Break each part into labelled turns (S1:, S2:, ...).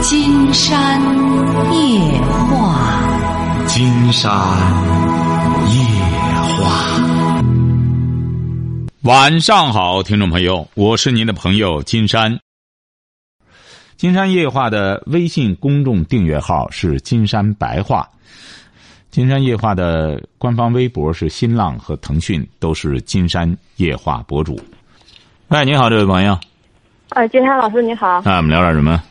S1: 金山夜话，
S2: 金山夜话。
S3: 晚上好，听众朋友，我是您的朋友金山。金山夜话的微信公众订阅号是金山白话，金山夜话的官方微博是新浪和腾讯，都是金山夜话博主。喂，你好，这位朋友。
S4: 哎，金山老师你好。
S3: 那我们聊点什么？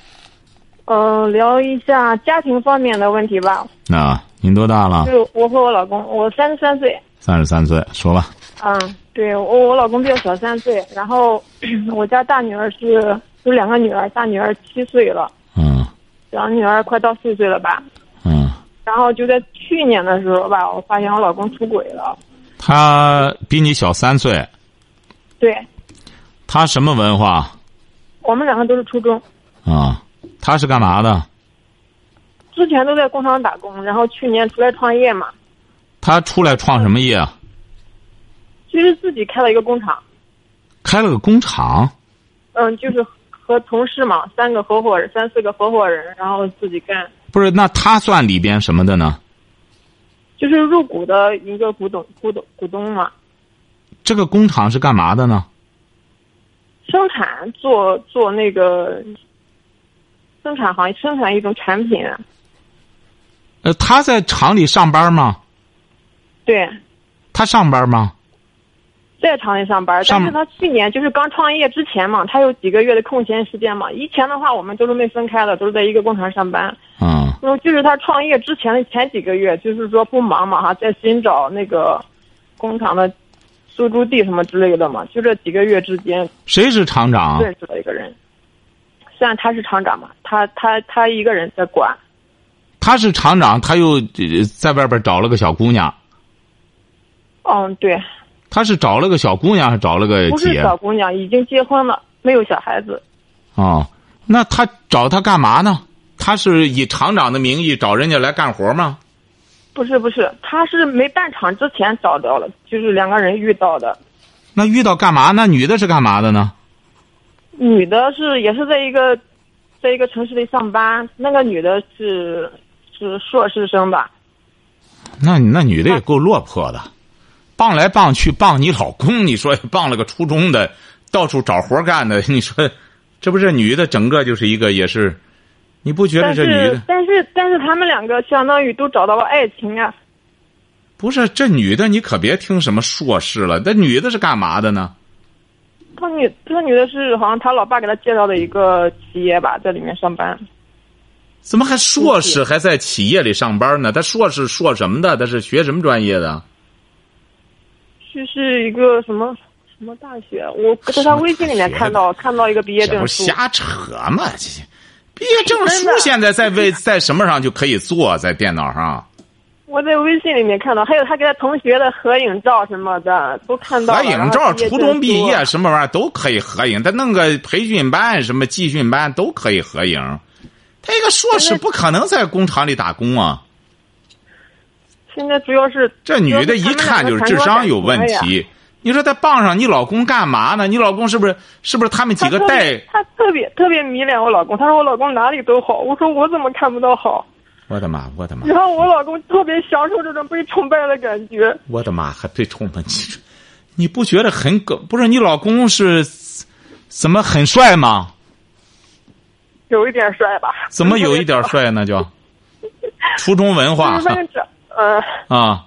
S4: 嗯，聊一下家庭方面的问题吧。
S3: 那您多大了？
S4: 就我和我老公，我三十三岁。
S3: 三十三岁，说吧。
S4: 嗯，对我我老公比我小三岁，然后 我家大女儿是有两个女儿，大女儿七岁了，
S3: 嗯
S4: 小女儿快到四岁了吧。
S3: 嗯，
S4: 然后就在去年的时候吧，我发现我老公出轨了。
S3: 他比你小三岁，
S4: 对
S3: 他什么文化
S4: 我们两个都是初中，
S3: 啊？他是干嘛的？
S4: 之前都在工厂打工，然后去年出来创业嘛，
S3: 他出来创什么业啊？
S4: 其实自己开了一个工厂。
S3: 开了个工厂。
S4: 嗯，就是和同事嘛，三个合伙人，三四个合伙人，然后自己干。
S3: 不是，那他算里边什么的呢？
S4: 就是入股的一个股东，股东股东嘛，
S3: 这个工厂是干嘛的呢？
S4: 生产做做那个生产行业，生产一种产品。
S3: 呃，他在厂里上班吗？
S4: 对，
S3: 他上班吗？
S4: 在厂里上班，
S3: 上
S4: 但是他去年就是刚创业之前嘛，他有几个月的空闲时间嘛。以前的话，我们都是没分开的，都是在一个工厂上班。
S3: 嗯
S4: 那么就是他创业之前的前几个月，就是说不忙嘛哈，在寻找那个工厂的租住地什么之类的嘛。就这几个月之间
S3: 谁是厂长？
S4: 认识了一个人，虽然他是厂长嘛，他他他一个人在管。
S3: 他是厂长，他又呃在外边找了个小姑娘。
S4: 嗯，对，
S3: 他是找了个小姑娘，还是找了个
S4: 不是？小姑娘，已经结婚了，没有小孩子。
S3: 哦，那他找他干嘛呢？他是以厂长的名义找人家来干活吗？
S4: 不是不是，他是没办厂之前找到了，就是两个人遇到的。
S3: 那遇到干嘛？那女的是干嘛的呢？
S4: 女的是也是在一个，在一个城市里上班，那个女的是是硕士生吧？
S3: 那那女的也够落魄的，傍来傍去傍你老公，你说傍了个初中的，到处找活干的，你说，这不是女的整个就是一个也是，你不觉得这女的
S4: 是但是但是他们两个相当于都找到了爱情啊。
S3: 不是这女的？你可别听什么硕士了，那女的是干嘛的呢？
S4: 他女这女的是好像他老爸给他介绍的一个企业吧，在里面上班。
S3: 怎么还硕士还在企业里上班呢？他硕士硕什么的？他是学什么专业的？
S4: 就是一个什么什么大学，我在他微信里面看到看到一个毕业证书。
S3: 不瞎扯嘛？这毕业证书现在在 为在什么上就可以做，在电脑上。
S4: 我在微信里面看到，还有他跟他同学的合影照什么的都看到了。
S3: 合影照，初中毕业什么玩意儿都可以合影。他弄个培训班、什么集训班都可以合影。他一个硕士不可能在工厂里打工啊！
S4: 现在主要是
S3: 这女的一看就是智商有问题。你说在傍上你老公干嘛呢？你老公是不是是不是他们几个带
S4: 别？他特别特别迷恋我老公，他说我老公哪里都好，我说我怎么看不到好？
S3: 我的妈！我的妈！
S4: 然后我老公特别享受这种被崇拜的感觉。
S3: 我的妈！还被崇拜你你不觉得很狗？不是你老公是怎么很帅吗？
S4: 有一点帅吧？
S3: 怎么有一点帅呢？就 初中文化
S4: 就是反正这呃，
S3: 啊，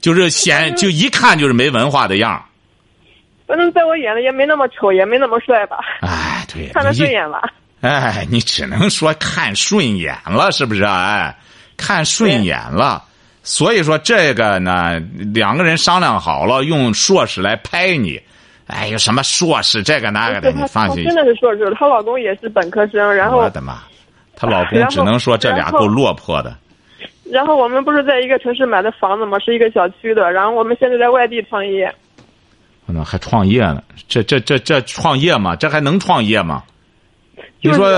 S3: 就是显就一看就是没文化的样儿
S4: 反正在我眼里也没那么丑，也没那么帅吧，
S3: 哎，对，
S4: 看得顺眼吧。
S3: 哎，你只能说看顺眼了，是不是？哎，看顺眼了。所以说这个呢，两个人商量好了，用硕士来拍你。哎，有什么硕士这个那个的，你放心。
S4: 真的是硕士，她老公也是本科生，然后
S3: 我的妈！她老公只能说这俩够落魄的。
S4: 然后我们不是在一个城市买的房子吗？是一个小区的。然后我们现在在外地创业，
S3: 我那还创业呢？这这这这创业吗？这还能创业吗？你
S4: 就
S3: 说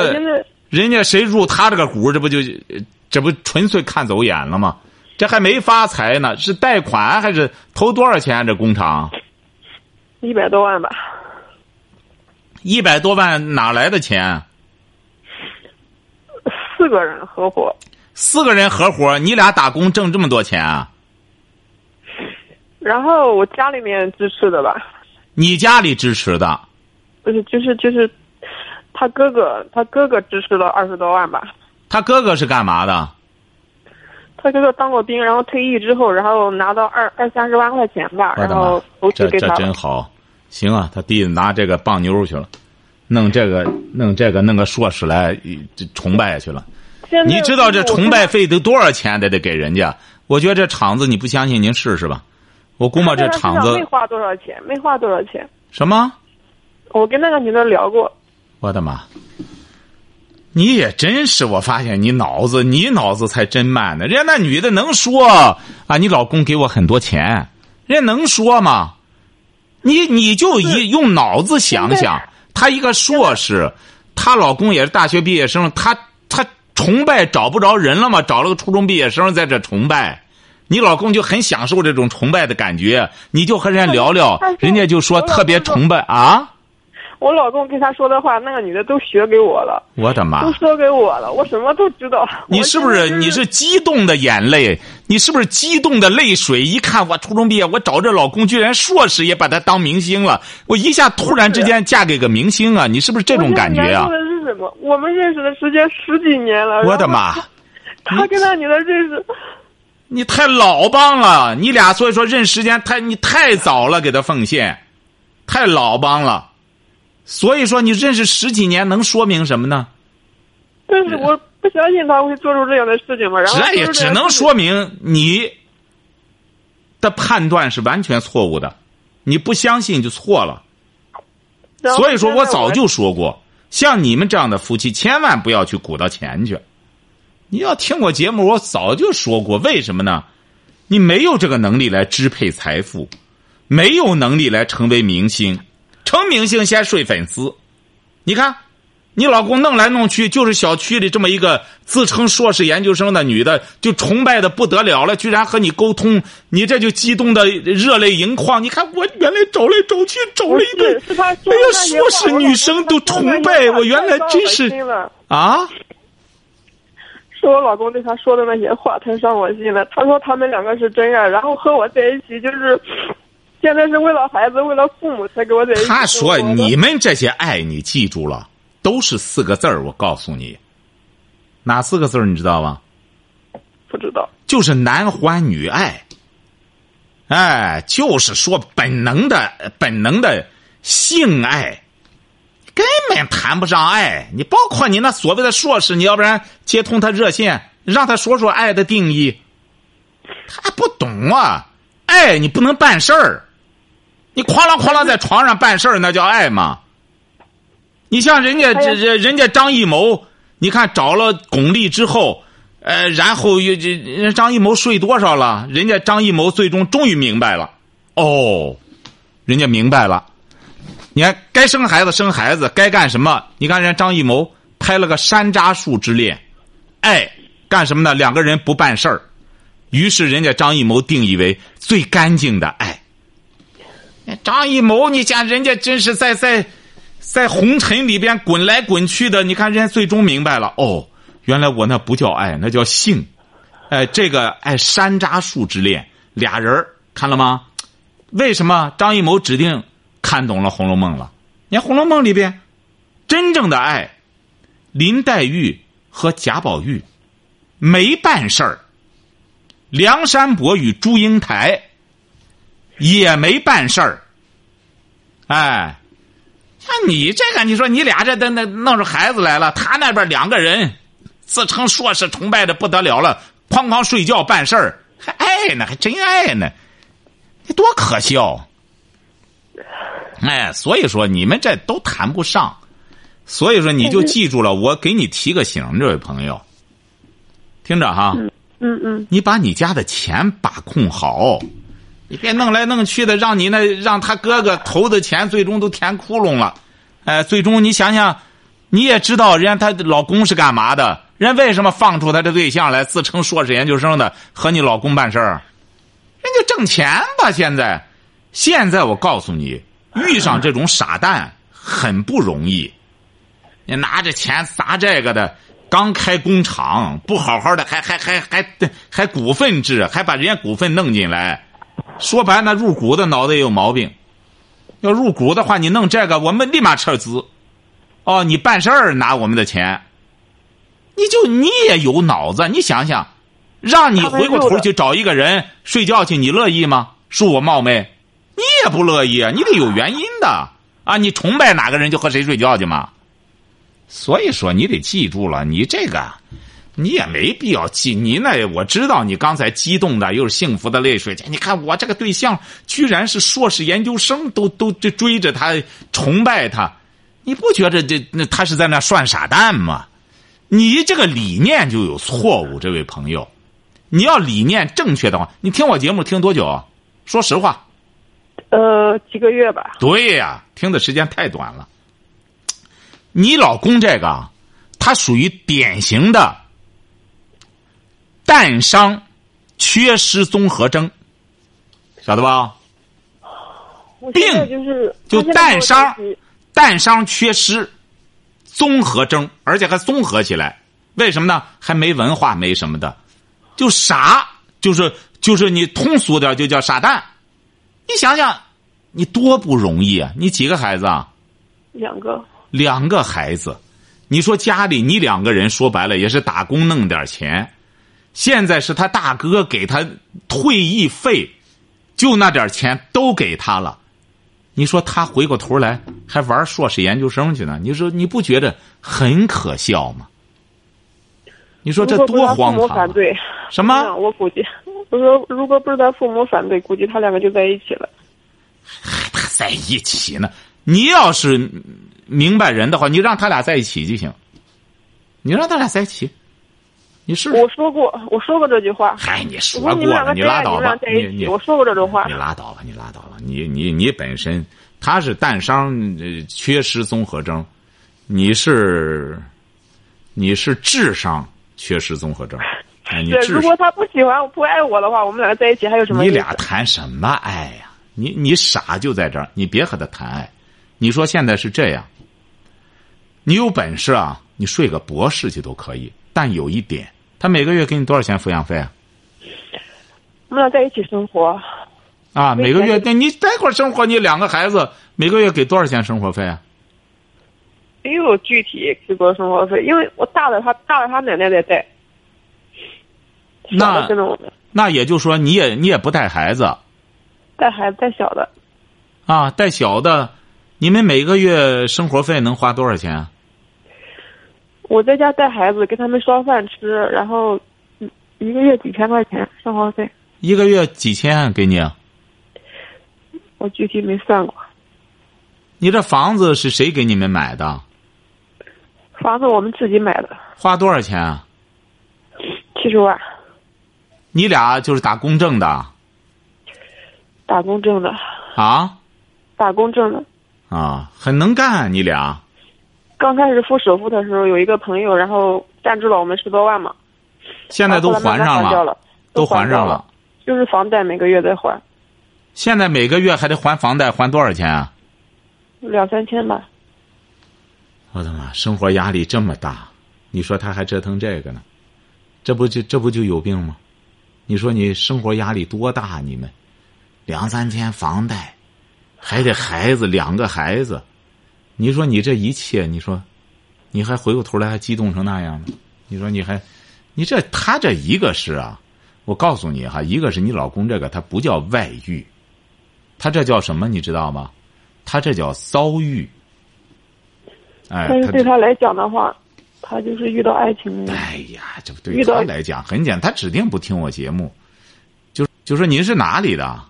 S3: 人家谁入他这个股，这不就这不纯粹看走眼了吗？这还没发财呢，是贷款还是投多少钱？这工厂
S4: 一百多万吧。
S3: 一百多万哪来的钱？
S4: 四个人合伙，
S3: 四个人合伙，你俩打工挣这么多钱啊？
S4: 然后我家里面支持的吧，
S3: 你家里支持的？
S4: 不是，就是就是，他哥哥他哥哥支持了二十多万吧。
S3: 他哥哥是干嘛的？
S4: 他哥哥当过兵，然后退役之后，然后拿到二二三十万块钱吧，然后投
S3: 这这
S4: 资给他了。
S3: 真好，行啊，他弟弟拿这个棒妞去了，弄这个弄这个弄个硕士来这崇拜去了。你知道这崇拜费得多少钱得得给人家？我觉得这厂子你不相信，您试试吧。我估摸这厂子
S4: 没花多少钱，没花多少钱。
S3: 什么？
S4: 我跟那个女的聊过，
S3: 我的妈！你也真是，我发现你脑子，你脑子才真慢呢。人家那女的能说啊，你老公给我很多钱，人家能说吗？你你就一用脑子想想，她一个硕士，她老公也是大学毕业生，她她崇拜找不着人了吗？找了个初中毕业生在这崇拜，你老公就很享受这种崇拜的感觉，你就和人家聊聊，人家就说特别崇拜啊！
S4: 我老公跟他说的话，那个女的都学给我了，
S3: 我的妈！
S4: 都说给我了，我什么都知道。
S3: 你是不是你是激动的眼泪？你是不是激动的泪水？一看我初中毕业，我找这老公居然硕士也把他当明星了，我一下突然之间嫁给个明星啊！你是不是这种感觉啊
S4: 我现在难受？的是什么？我们认识的时间十几年了。
S3: 我的妈！
S4: 他跟那女的认识，
S3: 你太老帮了，你俩所以说认识时间太你太早了，给他奉献，太老帮了。所以说你认识十几年，能说明什么呢？
S4: 但是我不相信他会做出这样的事情嘛。然后
S3: 这也只能说明你的判断是完全错误的，你不相信就错了。所以说我早就说过，像你们这样的夫妻，千万不要去鼓捣钱去。你要听我节目，我早就说过，为什么呢？你没有这个能力来支配财富，没有能力来成为明星，成明星先睡粉丝。你看，你老公弄来弄去，就是小区里这么一个自称硕士研究生的女的，就崇拜的不得了了，居然和你沟通，你这就激动的热泪盈眶。你看我原来找来找去找了一堆
S4: 不是，是他说
S3: 哎呀，硕士女生都崇拜我，原来真是啊！
S4: 是我老公对他说的那些话太伤我心了。他说他们两个是真爱，然后和我在一起就是，现在是为了孩子，为了父母才给我在一起。
S3: 他说你们这些爱，你记住了，都是四个字儿。我告诉你，哪四个字儿你知道吗？
S4: 不知道，
S3: 就是男欢女爱。哎，就是说本能的本能的性爱，根本谈不上爱。你包括你那所谓的硕士，你要不然接通他热线，让他说说爱的定义。他不懂啊，爱你不能办事儿，你哐啷哐啷在床上办事儿，那叫爱吗？你像人家这这人家张艺谋，你看找了巩俐之后。呃，然后又这人张艺谋睡多少了？人家张艺谋最终终于明白了，哦，人家明白了。你看，该生孩子生孩子，该干什么？你看人家张艺谋拍了个《山楂树之恋》，爱干什么呢？两个人不办事儿，于是人家张艺谋定义为最干净的爱。张艺谋，你讲人家真是在在在红尘里边滚来滚去的，你看人家最终明白了，哦。原来我那不叫爱，那叫性。哎，这个爱山楂树之恋，俩人看了吗？为什么张艺谋指定看懂了《红楼梦》了？你看《红楼梦》里边，真正的爱，林黛玉和贾宝玉没办事儿，梁山伯与祝英台也没办事儿。哎，像你这个，你说你俩这都那弄出孩子来了，他那边两个人。自称硕士崇拜的不得了了，哐哐睡觉办事儿，还爱呢，还真爱呢，你多可笑！哎，所以说你们这都谈不上，所以说你就记住了，我给你提个醒，这位朋友，听着哈，
S4: 嗯嗯，
S3: 你把你家的钱把控好，你别弄来弄去的，让你那让他哥哥投的钱最终都填窟窿了，哎，最终你想想，你也知道人家她老公是干嘛的。人为什么放出他的对象来，自称硕士研究生的和你老公办事儿？人家挣钱吧，现在，现在我告诉你，遇上这种傻蛋很不容易。你拿着钱砸这个的，刚开工厂，不好好的，还还还还还股份制，还把人家股份弄进来。说白了，入股的脑子也有毛病。要入股的话，你弄这个，我们立马撤资。哦，你办事儿拿我们的钱，你就你也有脑子，你想想，让你回过头去找一个人睡觉去，你乐意吗？恕我冒昧，你也不乐意啊，你得有原因的啊！你崇拜哪个人就和谁睡觉去嘛。所以说，你得记住了，你这个，你也没必要记。你那我知道，你刚才激动的又是幸福的泪水。你看我这个对象居然是硕士研究生，都都这追着他崇拜他。你不觉得这那他是在那涮傻蛋吗？你这个理念就有错误，这位朋友。你要理念正确的话，你听我节目听多久？说实话。
S4: 呃，几个月吧。
S3: 对呀，听的时间太短了。你老公这个，他属于典型的蛋伤缺失综合征，晓得吧？病
S4: 就是
S3: 就蛋伤。蛋伤缺失，综合征，而且还综合起来，为什么呢？还没文化，没什么的，就傻，就是就是你通俗点就叫傻蛋。你想想，你多不容易啊！你几个孩子啊？
S4: 两个。
S3: 两个孩子，你说家里你两个人说白了也是打工弄点钱，现在是他大哥给他退役费，就那点钱都给他了。你说他回过头来还玩硕士研究生去呢？你说你不觉得很可笑吗？你说这多荒唐！
S4: 反对
S3: 什么？
S4: 我估计，我说如果不是他父母反对，估计他两个就在一起了。
S3: 还他在一起呢？你要是明白人的话，你让他俩在一起就行。你让他俩在一起，你是
S4: 我说过，我说过这句话。
S3: 嗨，你说过了，你拉倒吧，你你
S4: 我说过这种话，
S3: 你拉倒吧，你拉倒吧，你你你本身他是蛋伤缺失综合征，你是你是智商缺失综合征。哎，你
S4: 如果他不喜欢不爱我的话，我们两个在一起还有什么？
S3: 你俩谈什么爱呀？你你傻就在这儿，你别和他谈爱。你说现在是这样，你有本事啊，你睡个博士去都可以。但有一点，他每个月给你多少钱抚养费啊？
S4: 我们俩在一起生活。
S3: 啊，每个月那你在一块生活，你两个孩子每个月给多少钱生活费啊？
S4: 没有具体给多少生活费，因为我大的他大的他奶奶在带。
S3: 那那也就是说，你也你也不带孩子。
S4: 带孩子带小的。
S3: 啊，带小的。你们每个月生活费能花多少钱？
S4: 我在家带孩子，给他们烧饭吃，然后一个月几千块钱生活费。
S3: 一个月几千给你？
S4: 我具体没算过。
S3: 你这房子是谁给你们买的？
S4: 房子我们自己买的。
S3: 花多少钱啊？
S4: 七十万。
S3: 你俩就是打工挣的？
S4: 打工挣的。
S3: 啊？
S4: 打工挣的。
S3: 啊，很能干，你俩。
S4: 刚开始付首付的时候，有一个朋友，然后赞助了我们十多万嘛。
S3: 现在都还上
S4: 了，
S3: 都还上了。
S4: 就是房贷每个月在还。
S3: 现在每个月还得还房贷，还多少钱啊？
S4: 两三千吧。
S3: 我的妈，生活压力这么大，你说他还折腾这个呢？这不就这不就有病吗？你说你生活压力多大？你们两三千房贷。还得孩子两个孩子，你说你这一切，你说，你还回过头来还激动成那样呢？你说你还，你这他这一个是啊，我告诉你哈，一个是你老公这个他不叫外遇，他这叫什么你知道吗？他这叫骚遇。哎，
S4: 但是对他来讲的话，他就是遇到爱情。
S3: 哎呀，这不对他来讲很简单，他指定不听我节目，就就说您是哪里的？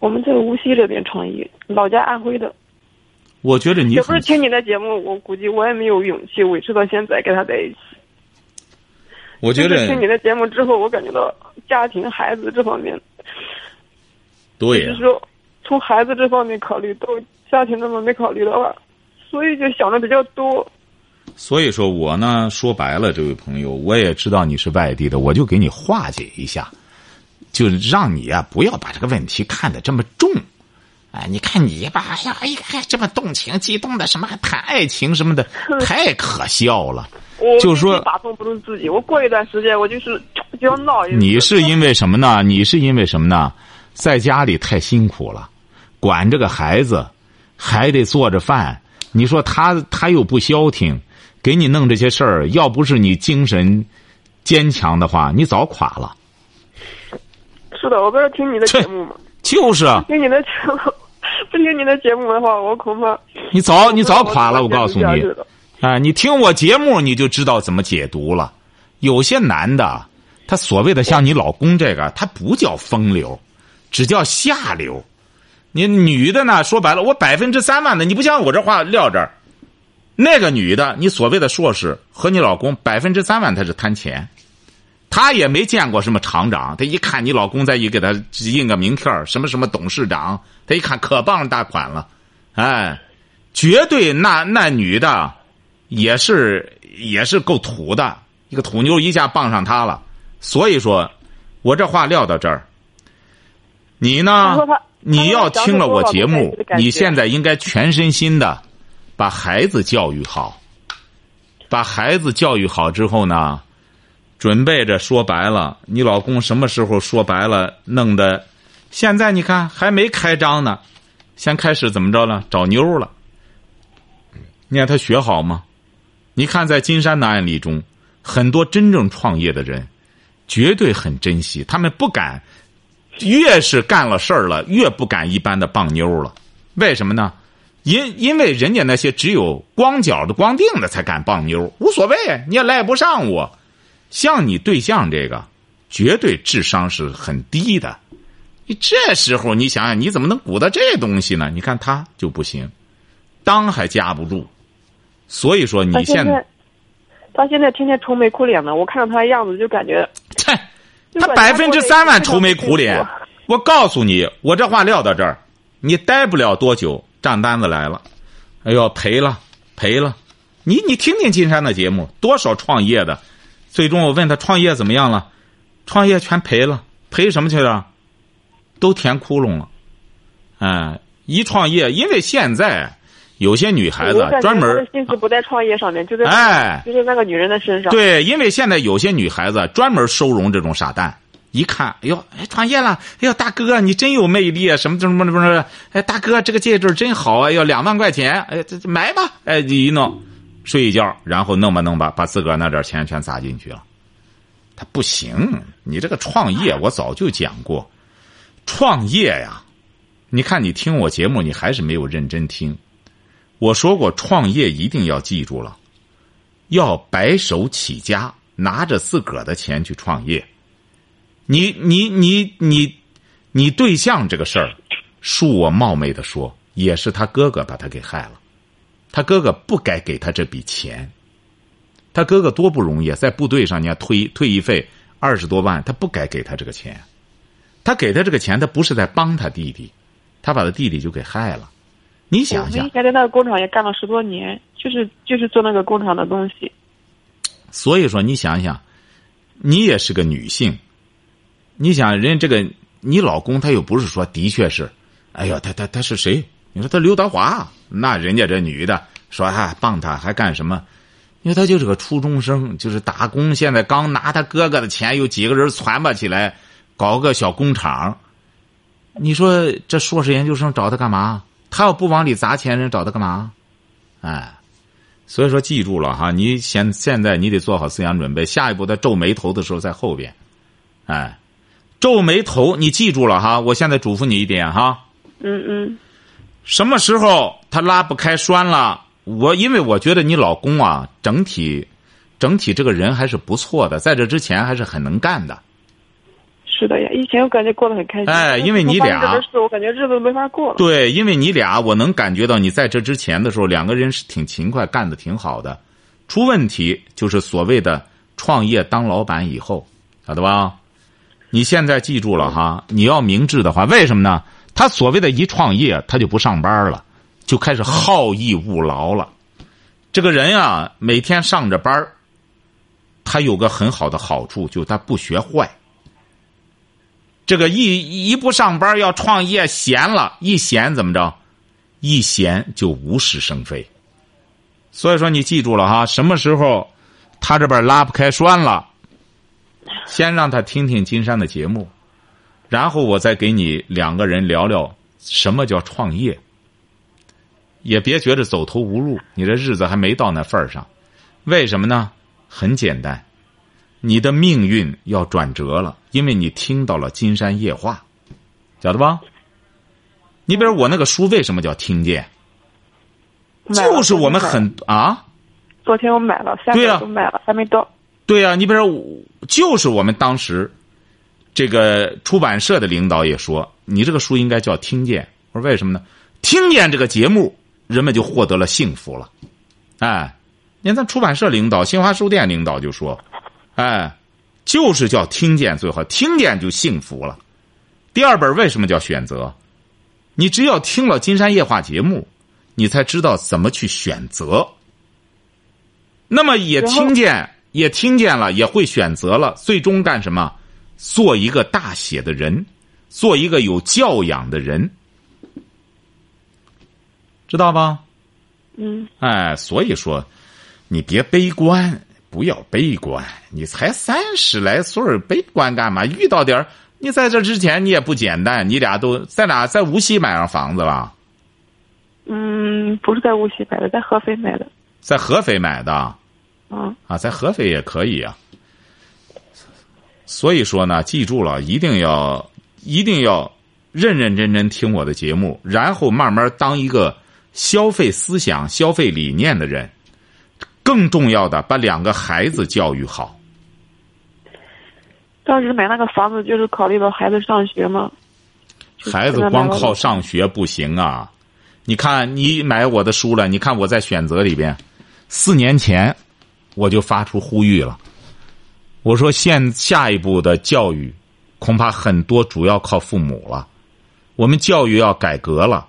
S4: 我们在无锡这边创业，老家安徽的。
S3: 我觉得你
S4: 也不是听你的节目，我估计我也没有勇气维持到现在跟他在一起。
S3: 我觉得
S4: 听你的节目之后，我感觉到家庭、孩子这方面，
S3: 对，
S4: 就是说从孩子这方面考虑，到家庭这方面考虑的话，所以就想的比较多。
S3: 所以说我呢，说白了，这位朋友，我也知道你是外地的，我就给你化解一下。就让你啊，不要把这个问题看得这么重，哎，你看你吧，哎呀，哎呀，这么动情、激动的，什么还谈爱情什么的，太可笑了。
S4: 我
S3: 就说
S4: 把控不住自己，我过一段时间我就是就要闹。
S3: 你是因为什么呢？你是因为什么呢？在家里太辛苦了，管这个孩子，还得做着饭。你说他他又不消停，给你弄这些事儿，要不是你精神坚强的话，你早垮了。
S4: 是的，我不是听你的节目吗？
S3: 就是啊，
S4: 听你的节目，不听你的节目的话，我恐怕
S3: 你早你早垮了。我告诉你啊，你听我节目，你就知道怎么解读了。有些男的，他所谓的像你老公这个，他不叫风流，只叫下流。你女的呢？说白了，我百分之三万的，你不像我这话撂这儿。那个女的，你所谓的硕士和你老公百分之三万，他是贪钱。他也没见过什么厂长，他一看你老公再一给他印个名片什么什么董事长，他一看可傍大款了，哎，绝对那那女的也是也是够土的，一个土妞一下傍上他了。所以说，我这话撂到这儿，你呢？你要听了我节目，你现在应该全身心的把孩子教育好，把孩子教育好之后呢？准备着说白了，你老公什么时候说白了弄的？现在你看还没开张呢，先开始怎么着了？找妞了。你看他学好吗？你看在金山的案例中，很多真正创业的人，绝对很珍惜，他们不敢，越是干了事儿了，越不敢一般的傍妞了。为什么呢？因因为人家那些只有光脚的、光腚的才敢傍妞，无所谓，你也赖不上我。像你对象这个，绝对智商是很低的。你这时候你想想，你怎么能鼓捣这东西呢？你看他就不行，当还夹不住。所以说你
S4: 现在，他现在天天愁眉苦脸的，我看到他的样子就感觉，
S3: 切，他百分之三万愁眉苦脸。我告诉你，我这话撂到这儿，你待不了多久，账单子来了，哎呦赔了赔了。你你听听金山的节目，多少创业的。最终我问他创业怎么样了，创业全赔了，赔什么去了？都填窟窿了。哎，一创业，因为现在有些女孩子专门
S4: 心思不在创业上面，就在
S3: 哎，
S4: 就是那个女人的身上。
S3: 对，因为现在有些女孩子专门收容这种傻蛋，一看，哎呦，哎，创业了，哎呦，大哥你真有魅力啊，什么什么什么，哎，大哥这个戒指真好啊，要两万块钱，哎，这买吧，哎，一弄。睡一觉，然后弄吧弄吧，把自个儿那点钱全砸进去了。他不行，你这个创业，我早就讲过，创业呀，你看你听我节目，你还是没有认真听。我说过，创业一定要记住了，要白手起家，拿着自个儿的钱去创业。你你你你你对象这个事儿，恕我冒昧的说，也是他哥哥把他给害了。他哥哥不该给他这笔钱，他哥哥多不容易，在部队上，你看退退役费二十多万，他不该给他这个钱。他给他这个钱，他不是在帮他弟弟，他把他弟弟就给害了。你想想，
S4: 以前在那个工厂也干了十多年，就是就是做那个工厂的东西。
S3: 所以说，你想想，你也是个女性，你想人这个你老公他又不是说的确是，哎呀，他他他是谁？你说他刘德华，那人家这女的说还帮他还干什么？因为他就是个初中生，就是打工。现在刚拿他哥哥的钱，有几个人攒吧起来，搞个小工厂。你说这硕士研究生找他干嘛？他要不往里砸钱，人找他干嘛？哎，所以说记住了哈，你现现在你得做好思想准备，下一步他皱眉头的时候在后边。哎，皱眉头，你记住了哈。我现在嘱咐你一点哈。
S4: 嗯嗯。
S3: 什么时候他拉不开栓了？我因为我觉得你老公啊，整体，整体这个人还是不错的，在这之前还是很能干的。
S4: 是的呀，以前我感觉过得很开心。
S3: 哎，因为你俩，
S4: 我感觉日子没法过了。
S3: 对，因为你俩，我能感觉到你在这之前的时候，两个人是挺勤快，干的挺好的。出问题就是所谓的创业当老板以后，晓得吧？你现在记住了哈，你要明智的话，为什么呢？他所谓的一创业，他就不上班了，就开始好逸恶劳了。这个人呀，每天上着班他有个很好的好处，就他不学坏。这个一一不上班要创业，闲了，一闲怎么着？一闲就无事生非。所以说，你记住了哈，什么时候他这边拉不开栓了，先让他听听金山的节目，然后我再给你两个人聊聊什么叫创业。也别觉得走投无路，你这日子还没到那份儿上。为什么呢？很简单，你的命运要转折了，因为你听到了金山夜话，晓得吧？你比如我那个书为什么叫听见？就是我们很啊。
S4: 昨天我买了，三个都买了，还没到。
S3: 对呀，你比如就是我们当时这个出版社的领导也说，你这个书应该叫听见。我说为什么呢？听见这个节目。人们就获得了幸福了，哎，您咱出版社领导、新华书店领导就说，哎，就是叫听见最好，听见就幸福了。第二本为什么叫选择？你只要听了金山夜话节目，你才知道怎么去选择。那么也听见，也听见了，也会选择了，最终干什么？做一个大写的人，做一个有教养的人。知道吧？
S4: 嗯。
S3: 哎，所以说，你别悲观，不要悲观。你才三十来岁悲观干嘛？遇到点你在这之前你也不简单。你俩都在哪？在无锡买上房子了？
S4: 嗯，不是在无锡买的，在合肥买的。
S3: 在合肥买的。
S4: 嗯。
S3: 啊，在合肥也可以啊。所以说呢，记住了，一定要一定要认认真真听我的节目，然后慢慢当一个。消费思想、消费理念的人，更重要的把两个孩子教育好。
S4: 当时买那个房子就是考虑到孩子上学吗？
S3: 孩子光靠上学不行啊！你看，你买我的书了，你看我在选择里边，四年前我就发出呼吁了，我说现下一步的教育恐怕很多主要靠父母了，我们教育要改革了。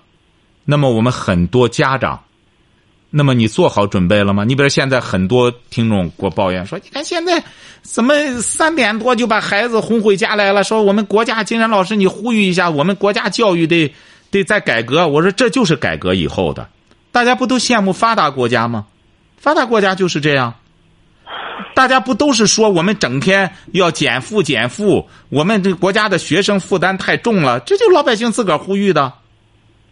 S3: 那么我们很多家长，那么你做好准备了吗？你比如现在很多听众给我抱怨说：“你看现在怎么三点多就把孩子轰回家来了？说我们国家金山老师，你呼吁一下，我们国家教育得得再改革。”我说这就是改革以后的，大家不都羡慕发达国家吗？发达国家就是这样，大家不都是说我们整天要减负减负，我们这国家的学生负担太重了，这就老百姓自个儿呼吁的。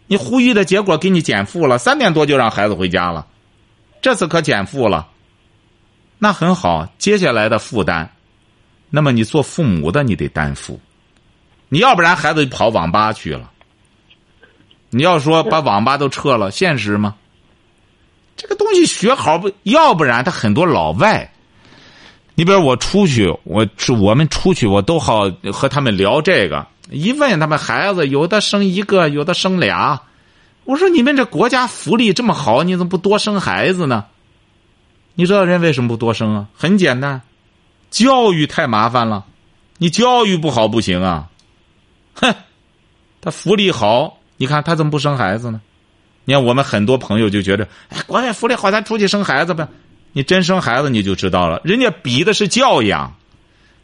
S3: 你呼吁的结果给你减负了，三点多就让孩子回家了，这次可减负了，那很好。接下来的负担，那么你做父母的你得担负，你要不然孩子就跑网吧去了。你要说把网吧都撤了，现实吗？这个东西学好不？要不然他很多老外，你比如我出去，我是我们出去，我都好和他们聊这个。一问他们孩子，有的生一个，有的生俩。我说你们这国家福利这么好，你怎么不多生孩子呢？你知道人为什么不多生啊？很简单，教育太麻烦了。你教育不好不行啊。哼，他福利好，你看他怎么不生孩子呢？你看我们很多朋友就觉得，哎，国外福利好，咱出去生孩子呗。你真生孩子你就知道了，人家比的是教养。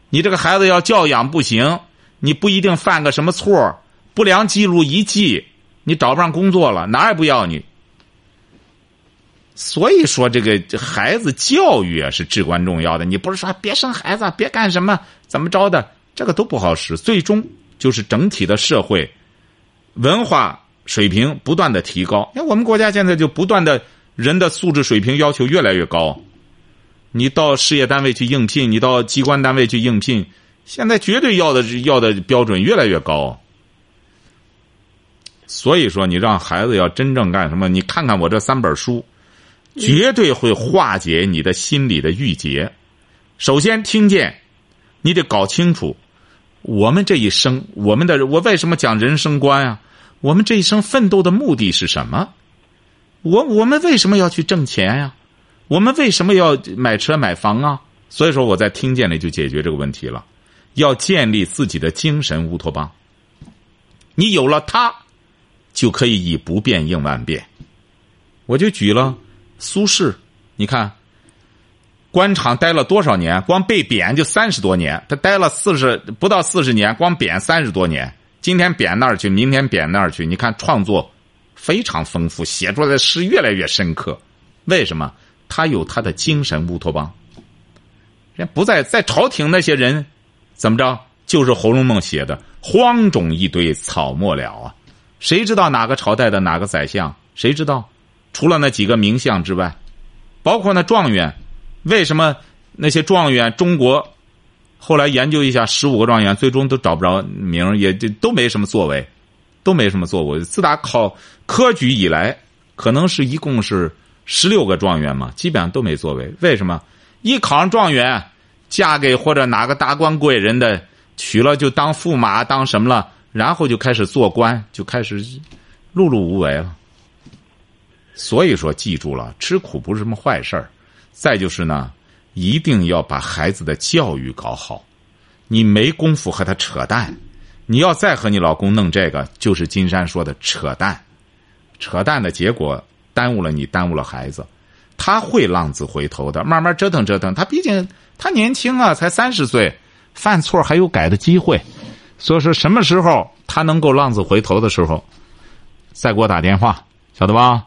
S3: 你这个孩子要教养不行。你不一定犯个什么错不良记录一记，你找不上工作了，哪也不要你。所以说，这个孩子教育啊是至关重要的。你不是说别生孩子，别干什么，怎么着的，这个都不好使。最终就是整体的社会文化水平不断的提高。你看我们国家现在就不断的人的素质水平要求越来越高。你到事业单位去应聘，你到机关单位去应聘。现在绝对要的要的标准越来越高，所以说你让孩子要真正干什么？你看看我这三本书，绝对会化解你的心理的郁结。首先，听见，你得搞清楚，我们这一生，我们的我为什么讲人生观啊？我们这一生奋斗的目的是什么？我我们为什么要去挣钱呀？我们为什么要买车买房啊？所以说，我在听见里就解决这个问题了。要建立自己的精神乌托邦。你有了它，就可以以不变应万变。我就举了苏轼，你看，官场待了多少年？光被贬就三十多年，他待了四十不到四十年，光贬三十多年。今天贬那儿去，明天贬那儿去。你看创作非常丰富，写出来的诗越来越深刻。为什么？他有他的精神乌托邦。人不在在朝廷那些人，怎么着？就是《红楼梦》写的“荒冢一堆草没了”啊！谁知道哪个朝代的哪个宰相？谁知道？除了那几个名相之外，包括那状元，为什么那些状元中国后来研究一下，十五个状元最终都找不着名，也就都没什么作为，都没什么作为。自打考科举以来，可能是一共是十六个状元嘛，基本上都没作为。为什么？一考上状元，嫁给或者哪个达官贵人的，娶了就当驸马，当什么了，然后就开始做官，就开始碌碌无为了。所以说，记住了，吃苦不是什么坏事儿。再就是呢，一定要把孩子的教育搞好。你没工夫和他扯淡，你要再和你老公弄这个，就是金山说的扯淡。扯淡的结果，耽误了你，耽误了孩子。他会浪子回头的，慢慢折腾折腾。他毕竟他年轻啊，才三十岁，犯错还有改的机会。所以说，什么时候他能够浪子回头的时候，再给我打电话，晓得吧？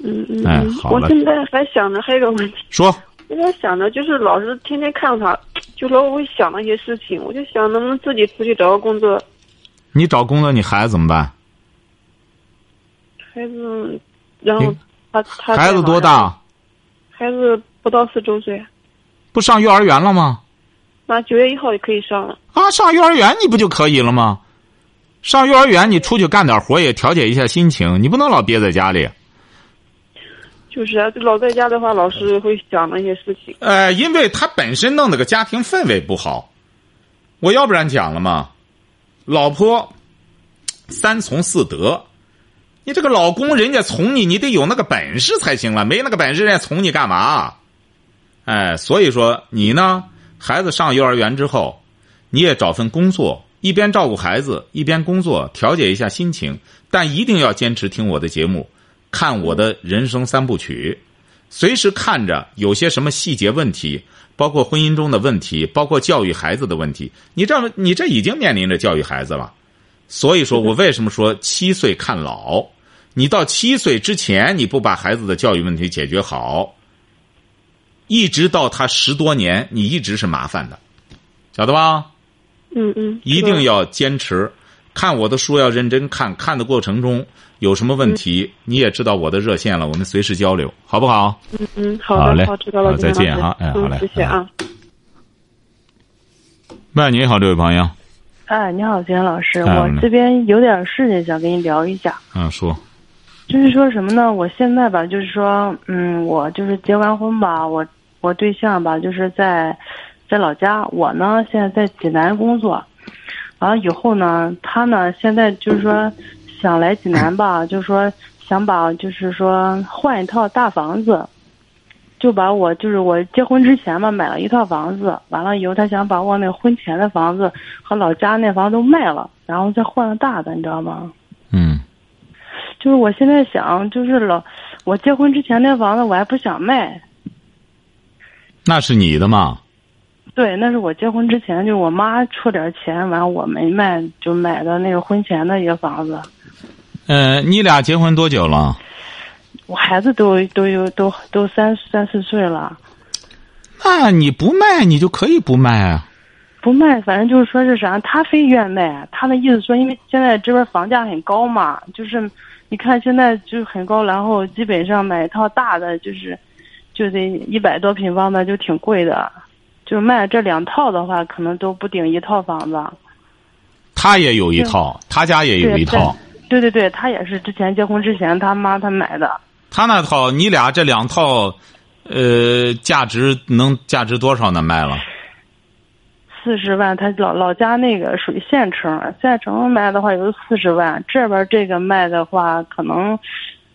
S4: 嗯嗯
S3: 哎
S4: 嗯，
S3: 好了
S4: 我现在还想着还有个问题，
S3: 说，
S4: 我在想着就是老是天天看他，就老会想那些事情，我就想能不能自己出去找个工作。
S3: 你找工作，你孩子怎么办？
S4: 孩子，然后他他
S3: 孩子多？大？
S4: 孩子不到四周岁，
S3: 不上幼儿园了吗？
S4: 那九月一号就可以上了。
S3: 啊，上幼儿园你不就可以了吗？上幼儿园你出去干点活也调节一下心情，你不能老憋在家里。
S4: 就是啊，老在家的话，老是会想那些事情。
S3: 呃，因为他本身弄那个家庭氛围不好，我要不然讲了嘛，老婆三从四德，你这个老公人家从你，你得有那个本事才行了，没那个本事人家从你干嘛？哎，所以说你呢，孩子上幼儿园之后，你也找份工作，一边照顾孩子，一边工作，调节一下心情，但一定要坚持听我的节目，看我的人生三部曲。随时看着有些什么细节问题，包括婚姻中的问题，包括教育孩子的问题，你这你这已经面临着教育孩子了。所以说我为什么说七岁看老？你到七岁之前你不把孩子的教育问题解决好，一直到他十多年，你一直是麻烦的，晓得吧？
S4: 嗯嗯，
S3: 一定要坚持，看我的书要认真看，看的过程中有什么问题，你也知道我的热线了，我们随时交流，好不好？
S4: 嗯嗯，好
S3: 好嘞。
S4: 的，好，知道了，
S3: 再见哈哎
S4: 嗯
S3: 好嘞
S4: 谢谢啊。
S3: 喂，你好，这位朋友，
S5: 哎，你好，金岩老师，
S3: 哎
S5: 我这边有点事情想跟你聊一下，
S3: 嗯，说，
S5: 就是说什么呢？我现在吧，就是说，嗯，我就是结完婚吧，我我对象吧，就是在在老家，我呢现在在济南工作，完了以后呢，他呢现在就是说想来济南吧，就是说想把就是说换一套大房子。就把我就是我结婚之前嘛买了一套房子，完了以后他想把我那婚前的房子和老家那房子都卖了，然后再换个大的，你知道吗？
S3: 嗯
S5: 就是我现在想，就是老我结婚之前那房子我还不想卖，
S3: 那是你的嘛？
S5: 对，那是我结婚之前就是我妈出点钱，完了我没卖，就买的那个婚前的一个房子。
S3: 呃，你俩结婚多久了？
S5: 我孩子都都有都都三三四岁了，
S3: 那你不卖，你就可以不卖啊。
S5: 不卖，反正就是说是啥，他非愿卖。他的意思说，因为现在这边房价很高嘛，就是你看现在就很高，然后基本上买一套大的就是就得一百多平方的，就挺贵的。就卖这两套的话，可能都不顶一套房子。
S3: 他也有一套，他家也有一套。
S5: 对对对，他也是之前结婚之前他妈他买的。
S3: 他那套，你俩这两套，呃，价值能价值多少呢？卖了？
S5: 四十万，他老老家那个属于县城，县城卖的话有四十万，这边这个卖的话，可能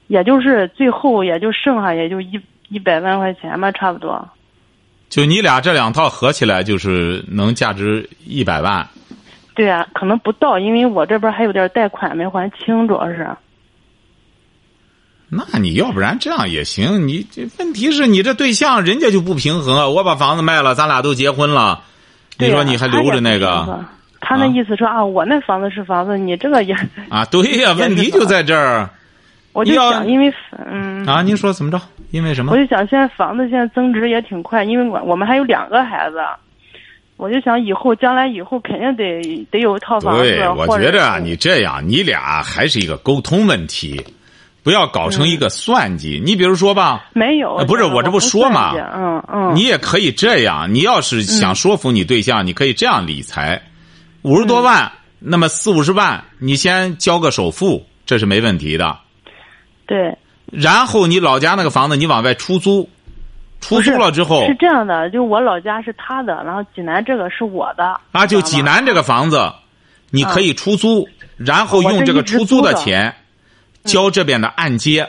S5: 也就是最后也就剩下也就一一百万块钱吧，差不多。
S3: 就你俩这两套合起来，就是能价值一百万。
S5: 对啊，可能不到，因为我这边还有点贷款没还清，主要是。
S3: 那你要不然这样也行，你这问题是你这对象人家就不平衡啊！我把房子卖了，咱俩都结婚了，你说你还留着那个？
S5: 他那意思说啊，我那房子是房子，你这个也
S3: 啊，对呀，问题就在这儿。
S5: 我就想，因为嗯
S3: 啊，您说怎么着？因为什么？
S5: 我就想，现在房子现在增值也挺快，因为我我们还有两个孩子，我就想以后将来以后肯定得得有一套房子。
S3: 对，我觉着你这样，你俩还是一个沟通问题，不要搞成一个算计。你比如说吧，
S5: 没有，
S3: 不是我这不说嘛，
S5: 嗯嗯，
S3: 你也可以这样。你要是想说服你对象，你可以这样理财，五十多万，那么四五十万，你先交个首付，这是没问题的。
S5: 对，
S3: 然后你老家那个房子你往外出租，出租了之后
S5: 是这样的，就我老家是他的，然后济南这个是我的
S3: 啊，就济南这个房子，你可以出租，然后用这个出租的钱交这边的按揭。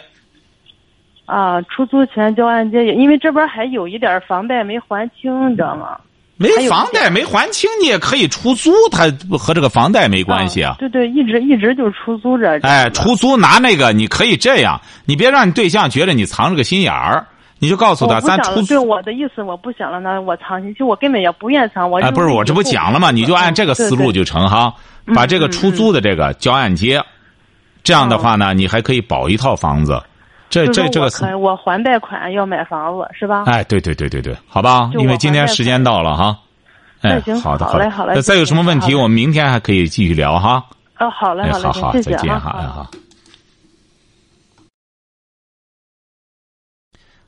S5: 啊，出租钱交按揭，因为这边还有一点房贷没还清，你知道吗？
S3: 没房贷没还清，你也可以出租，它和这个房贷没关系啊。
S5: 对对，一直一直就出租着。
S3: 哎，出租拿那个，你可以这样，你别让你对象觉得你藏着个心眼儿，你就告诉他，咱出租。
S5: 对我的意思，我不想让他我藏进去，我根本也不愿藏。我
S3: 哎，不是我这不讲了吗？你就按这个思路就成哈，把这个出租的这个交按揭，这样的话呢，你还可以保一套房子。这这这个，
S5: 我还贷款要买房子是吧？
S3: 哎，对对对对对，好吧，因为今天时间到了哈。哎，好的，
S5: 好嘞，好嘞。
S3: 那再有什么问题，我们明天还可以继续聊哈。
S5: 哦，好嘞，好嘞，
S3: 好，再见
S5: 哈，
S3: 哎好。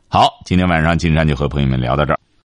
S3: 好，今天晚上金山就和朋友们聊到这儿。